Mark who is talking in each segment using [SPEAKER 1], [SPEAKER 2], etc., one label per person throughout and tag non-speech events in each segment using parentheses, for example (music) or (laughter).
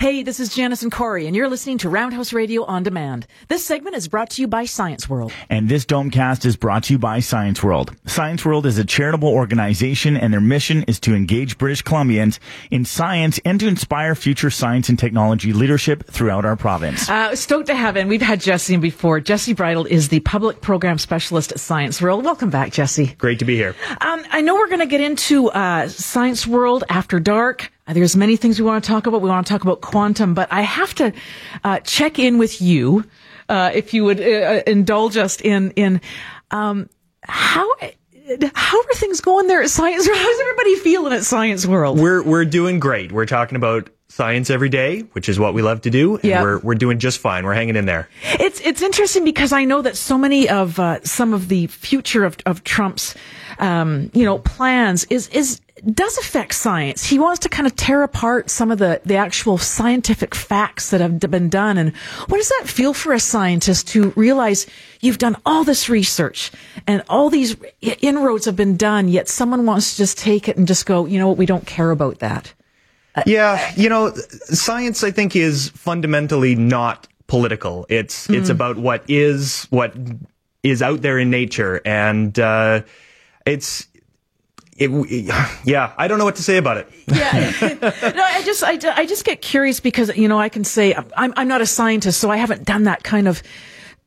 [SPEAKER 1] Hey, this is Janice and Corey, and you're listening to Roundhouse Radio on Demand. This segment is brought to you by Science World.
[SPEAKER 2] And this Domecast is brought to you by Science World. Science World is a charitable organization, and their mission is to engage British Columbians in science and to inspire future science and technology leadership throughout our province.
[SPEAKER 1] Uh, stoked to have him. We've had Jesse in before. Jesse Brydle is the public program specialist at Science World. Welcome back, Jesse.
[SPEAKER 3] Great to be here.
[SPEAKER 1] Um, I know we're going to get into uh, Science World after dark. Uh, there's many things we want to talk about. We want to talk about quantum, but I have to uh, check in with you, uh, if you would uh, uh, indulge us in in um, how how are things going there at Science? How's everybody feeling at Science World?
[SPEAKER 3] We're we're doing great. We're talking about science every day, which is what we love to do. And
[SPEAKER 1] Yeah.
[SPEAKER 3] we're we're doing just fine. We're hanging in there.
[SPEAKER 1] It's it's interesting because I know that so many of uh, some of the future of of Trump's um, you know plans is is does affect science. He wants to kind of tear apart some of the the actual scientific facts that have been done. And what does that feel for a scientist to realize you've done all this research and all these inroads have been done, yet someone wants to just take it and just go, you know what, we don't care about that.
[SPEAKER 3] Yeah, you know, science I think is fundamentally not political. It's it's about what is what is out there in nature, and uh, it's. It, (sighs) yeah, I don't know what to say about it.
[SPEAKER 1] Yeah. (laughs) no, I just, I, I just get curious because, you know, I can say I'm, I'm not a scientist, so I haven't done that kind of,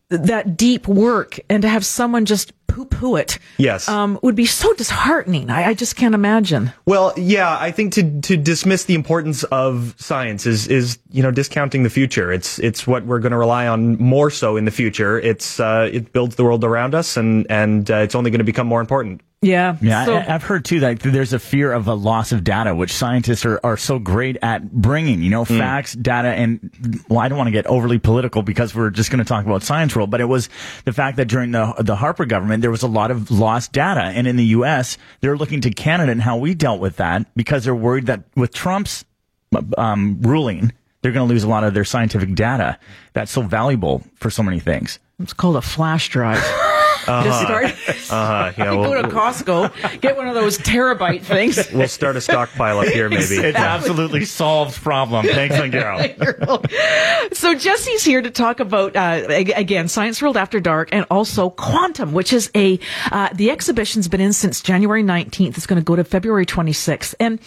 [SPEAKER 1] that deep work and to have someone just poo poo it.
[SPEAKER 3] Yes.
[SPEAKER 1] Um, would be so disheartening. I, I just can't imagine.
[SPEAKER 3] Well, yeah, I think to to dismiss the importance of science is is you know discounting the future. It's it's what we're going to rely on more so in the future. It's uh, it builds the world around us, and and uh, it's only going to become more important.
[SPEAKER 1] Yeah.
[SPEAKER 2] Yeah,
[SPEAKER 1] So-
[SPEAKER 2] I, I've heard too that there's a fear of a loss of data, which scientists are, are so great at bringing, you know, facts, data, and well, I don't want to get overly political because we're just going to talk about science world, but it was the fact that during the, the Harper government, there was a lot of lost data. And in the U.S., they're looking to Canada and how we dealt with that because they're worried that with Trump's um, ruling, they're going to lose a lot of their scientific data that's so valuable for so many things.
[SPEAKER 1] it's called a flash drive. (laughs) Just start,
[SPEAKER 3] Uh, yeah, (laughs)
[SPEAKER 1] go
[SPEAKER 3] we'll,
[SPEAKER 1] to Costco, get one of those terabyte things. (laughs)
[SPEAKER 3] we'll start a stockpile up here, maybe.
[SPEAKER 2] It's absolutely (laughs) solved problem. Thanks, Angelo.
[SPEAKER 1] So Jesse's here to talk about uh, again Science World After Dark and also Quantum, which is a uh, the exhibition's been in since January 19th. It's going to go to February 26th, and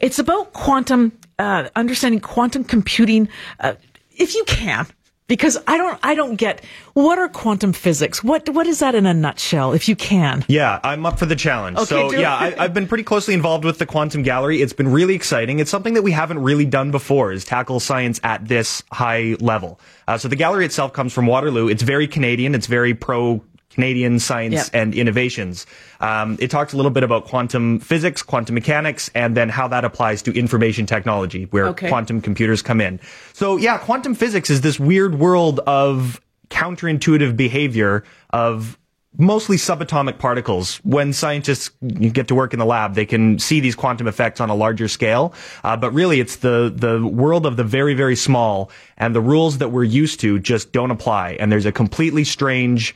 [SPEAKER 1] it's about quantum uh, understanding quantum computing. Uh, if you can. Because I don't, I don't get what are quantum physics. What, what is that in a nutshell? If you can,
[SPEAKER 3] Yeah, I'm up for the challenge.
[SPEAKER 1] Okay,
[SPEAKER 3] so yeah, I, I've been pretty closely involved with the Quantum Gallery. It's been really exciting. It's something that we haven't really done before is tackle science at this high level. Uh, so the gallery itself comes from Waterloo. It's very Canadian. It's very pro Canadian science
[SPEAKER 1] Yep.
[SPEAKER 3] and innovations. Um, it talks a little bit about quantum physics, quantum mechanics, and then how that applies to information technology, where
[SPEAKER 1] Okay.
[SPEAKER 3] quantum computers come in. So yeah, quantum physics is this weird world of counterintuitive behavior of mostly subatomic particles. When scientists get to work in the lab, they can see these quantum effects on a larger scale. Uh, but really, it's the the world of the very very small, and the rules that we're used to just don't apply. And there's a completely strange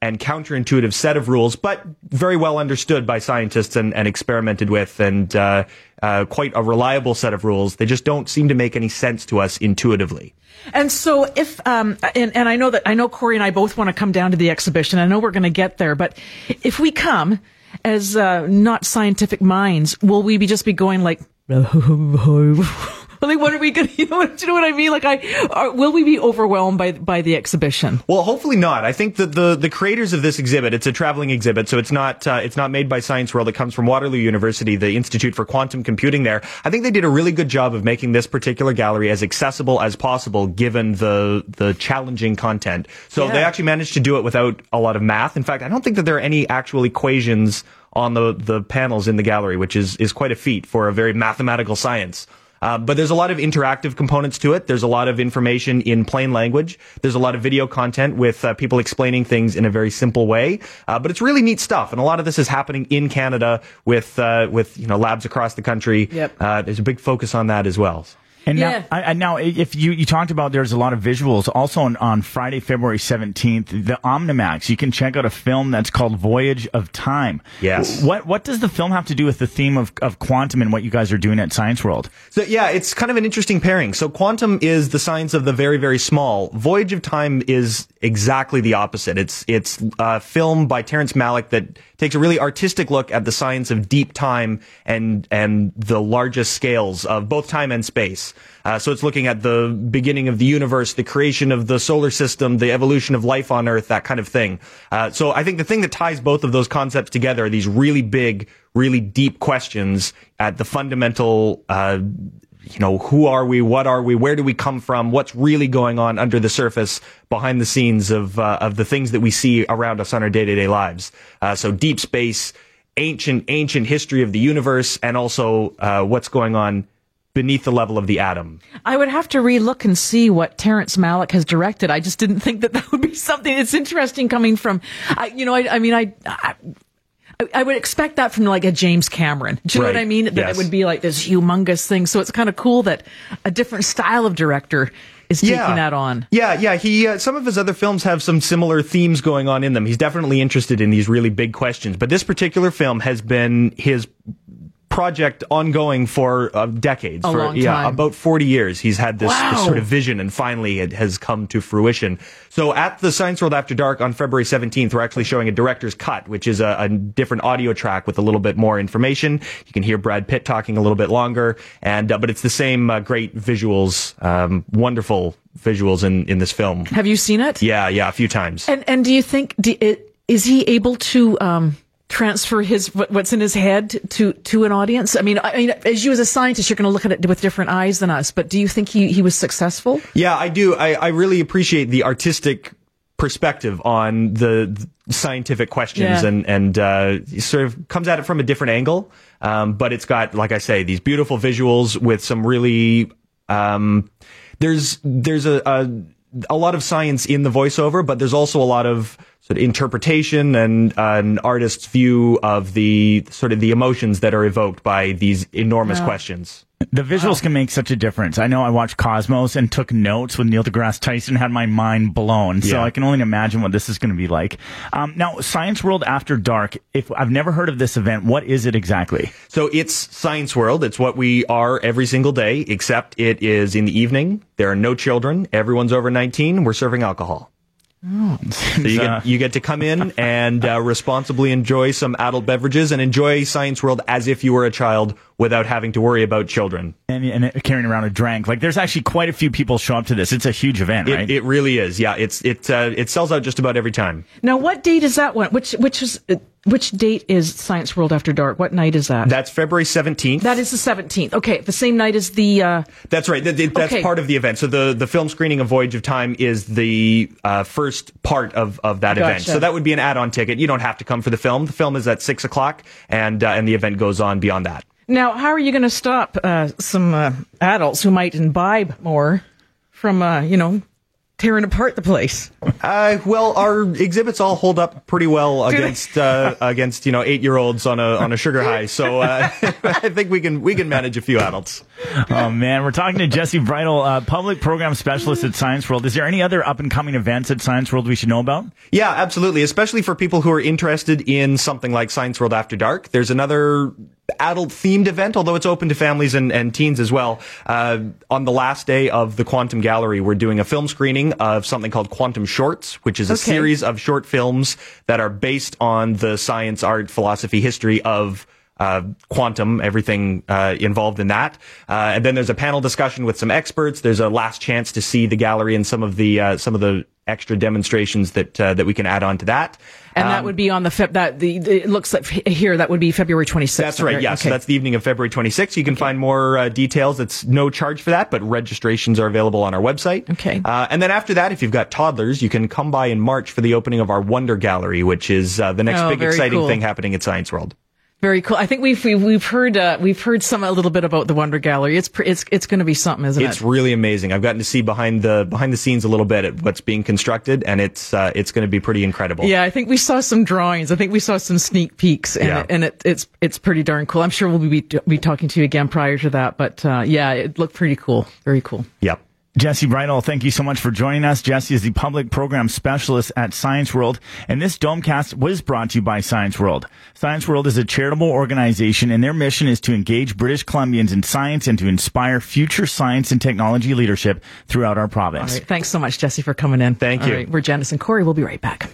[SPEAKER 3] and counterintuitive set of rules, but very well understood by scientists and, and experimented with, and uh, uh, quite a reliable set of rules. They just don't seem to make any sense to us intuitively.
[SPEAKER 1] And so if, um, and, and I know that, I know Corey and I both want to come down to the exhibition. I know we're going to get there, but if we come as, uh, not scientific minds, will we be just be going like, (laughs) (laughs) (laughs) like, what are we going (laughs) to, you know, do you know what I mean? Like, I, are, will we be overwhelmed by, by the exhibition?
[SPEAKER 3] Well, hopefully not. I think that the the creators of this exhibit, it's a traveling exhibit, so it's not uh, it's not made by Science World. It comes from Waterloo University, the Institute for Quantum Computing. There, I think they did a really good job of making this particular gallery as accessible as possible, given the the challenging content. So
[SPEAKER 1] Yeah.
[SPEAKER 3] they actually managed to do it without a lot of math. In fact, I don't think that there are any actual equations on the the panels in the gallery, which is is quite a feat for a very mathematical science. Uh, but there's a lot of interactive components to it. There's a lot of information in plain language. There's a lot of video content with uh, people explaining things in a very simple way. Uh, but it's really neat stuff, and a lot of this is happening in Canada with uh, with you know labs across the country.
[SPEAKER 1] Yep.
[SPEAKER 3] Uh, there's a big focus on that as well.
[SPEAKER 2] And
[SPEAKER 1] Yeah.
[SPEAKER 2] now, I, I- now, if you, you talked about there's a lot of visuals also on, on Friday, February 17th, the Omnimax, you can check out a film that's called Voyage of Time.
[SPEAKER 3] Yes.
[SPEAKER 2] What, what does the film have to do with the theme of, of quantum and what you guys are doing at Science World?
[SPEAKER 3] So yeah, it's kind of an interesting pairing. So quantum is the science of the very, very small. Voyage of Time is exactly the opposite. It's it's a film by Terrence Malick that takes a really artistic look at the science of deep time and and the largest scales of both time and space. Uh, so it's looking at the beginning of the universe, the creation of the solar system, the evolution of life on Earth, that kind of thing. Uh, so I think the thing that ties both of those concepts together are these really big, really deep questions at the fundamental. Uh, you know, who are we? What are we? Where do we come from? What's really going on under the surface, behind the scenes of uh, of the things that we see around us on our day to day lives? Uh, so deep space, ancient ancient history of the universe, and also uh, what's going on beneath the level of the atom.
[SPEAKER 1] I would have to relook and see what Terrence Malick has directed. I just didn't think that that would be something. It's interesting coming from, I, you know, I, I mean, I, I, I would expect that from like a James Cameron. Do you know what I mean? That
[SPEAKER 3] Yes.
[SPEAKER 1] it would be like this humongous thing. So it's kind of cool that a different style of director is taking that on.
[SPEAKER 3] Yeah, yeah. He uh, some of his other films have some similar themes going on in them. He's definitely interested in these really big questions, but this particular film has been his project ongoing for uh, decades.
[SPEAKER 1] A
[SPEAKER 3] for, yeah,
[SPEAKER 1] time.
[SPEAKER 3] about 40 years. He's had this, this sort of vision and finally it has come to fruition. So at the Science World After Dark on February 17th, we're actually showing a director's cut, which is a, a different audio track with a little bit more information. You can hear Brad Pitt talking a little bit longer and, uh, but it's the same uh, great visuals, um, wonderful visuals in, in this film.
[SPEAKER 1] Have you seen it?
[SPEAKER 3] Yeah, yeah, a few times.
[SPEAKER 1] And and do you think do, is he able to um, transfer his what's in his head to to an audience? I mean, I mean, as you as a scientist, you're going to look at it with different eyes than us. But do you think he he was successful?
[SPEAKER 3] Yeah, I do. I, I really appreciate the artistic perspective on the, scientific questions
[SPEAKER 1] Yeah.
[SPEAKER 3] and and uh, sort of comes at it from a different angle. Um, but it's got, like I say, these beautiful visuals with some really um, there's there's a, a a lot of science in the voiceover, but there's also a lot of sort of interpretation and uh, an artist's view of the sort of the emotions that are evoked by these enormous questions.
[SPEAKER 2] The visuals can make such a difference. I know I watched Cosmos and took notes with Neil deGrasse Tyson, had my mind blown. So
[SPEAKER 3] Yeah.
[SPEAKER 2] I can only imagine what this is going to be like. Um, now, Science World After Dark. If I've never heard of this event, what is it exactly?
[SPEAKER 3] So it's Science World. It's what we are every single day, except it is in the evening. There are no children. Everyone's over 19. We're serving alcohol. So you get, you get to come in and uh, responsibly enjoy some adult beverages and enjoy Science World as if you were a child without having to worry about children.
[SPEAKER 2] and, and carrying around a drink. Like, there's actually quite a few people show up to this. It's a huge event,
[SPEAKER 3] It,
[SPEAKER 2] right?
[SPEAKER 3] it really is. Yeah, it's it uh, it sells out just about every time.
[SPEAKER 1] Now, what date is that one? Which which is uh, which date is Science World After Dark? What night is that?
[SPEAKER 3] That's February 17th.
[SPEAKER 1] that is the seventeenth. Okay, the same night as the. Uh,
[SPEAKER 3] That's right. That- that- that's
[SPEAKER 1] Okay.
[SPEAKER 3] part of the event. So the, the film screening of Voyage of Time is the uh, first part of, of that event. So that would be an add-on ticket. You don't have to come for the film. The film is at six o'clock, and uh, and the event goes on beyond that.
[SPEAKER 1] now, how are you going to stop uh, some uh, adults who might imbibe more from uh, you know tearing apart the place?
[SPEAKER 3] Uh, well, our exhibits all hold up pretty well (laughs) against uh, against you know eight year olds on a on a sugar high. So uh, (laughs) I think we can we can manage a few adults.
[SPEAKER 2] oh man, we're talking to Jesse Brydle, uh, public program specialist at Science World. Is there any other up and coming events at Science World we should know about?
[SPEAKER 3] Yeah, absolutely. Especially for people who are interested in something like Science World After Dark. There's another adult themed event, although it's open to families and, and teens as well. Uh, on the last day of the Quantum Gallery, we're doing a film screening of something called Quantum Shorts, which is a
[SPEAKER 1] Okay.
[SPEAKER 3] series of short films that are based on the science, art, philosophy, history of uh, quantum, everything uh, involved in that. Uh, and then there's a panel discussion with some experts. There's a last chance to see the gallery and some of the uh, some of the extra demonstrations that uh, that we can add on to that.
[SPEAKER 1] And
[SPEAKER 3] Um,
[SPEAKER 1] that would be on the Feb. That the, the it looks like here that would be February twenty sixth.
[SPEAKER 3] That's right. Yeah. So that's the evening of February 26th. You can find more uh, details. It's no charge for that, but registrations are available on our website.
[SPEAKER 1] Okay.
[SPEAKER 3] Uh, and then after that, if you've got toddlers, you can come by in March for the opening of our Wonder Gallery, which is uh, the next
[SPEAKER 1] Oh,
[SPEAKER 3] big exciting
[SPEAKER 1] cool.
[SPEAKER 3] thing happening at Science World.
[SPEAKER 1] Very cool. I think we've we've, we've heard uh, we've heard some a little bit about the Wonder Gallery. It's pr- it's it's going to be something, isn't
[SPEAKER 3] It's
[SPEAKER 1] it?
[SPEAKER 3] It's really amazing. I've gotten to see behind the behind the scenes a little bit at what's being constructed, and it's uh, it's going to be pretty incredible.
[SPEAKER 1] Yeah, I think we saw some drawings. I think we saw some sneak peeks, and,
[SPEAKER 3] Yeah.
[SPEAKER 1] it, and it, it's it's pretty darn cool. I'm sure we'll be be talking to you again prior to that, but uh, yeah, it looked pretty cool. Very cool.
[SPEAKER 3] Yep.
[SPEAKER 2] Jesse Brydle, thank you so much for joining us. Jesse is the public program specialist at Science World, and this Domecast was brought to you by Science World. Science World is a charitable organization, and their mission is to engage British Columbians in science and to inspire future science and technology leadership throughout our province.
[SPEAKER 1] All right, thanks so much, Jesse, for coming in.
[SPEAKER 3] Thank
[SPEAKER 1] All
[SPEAKER 3] you.
[SPEAKER 1] right, we're Janice and Corey. We'll be right back.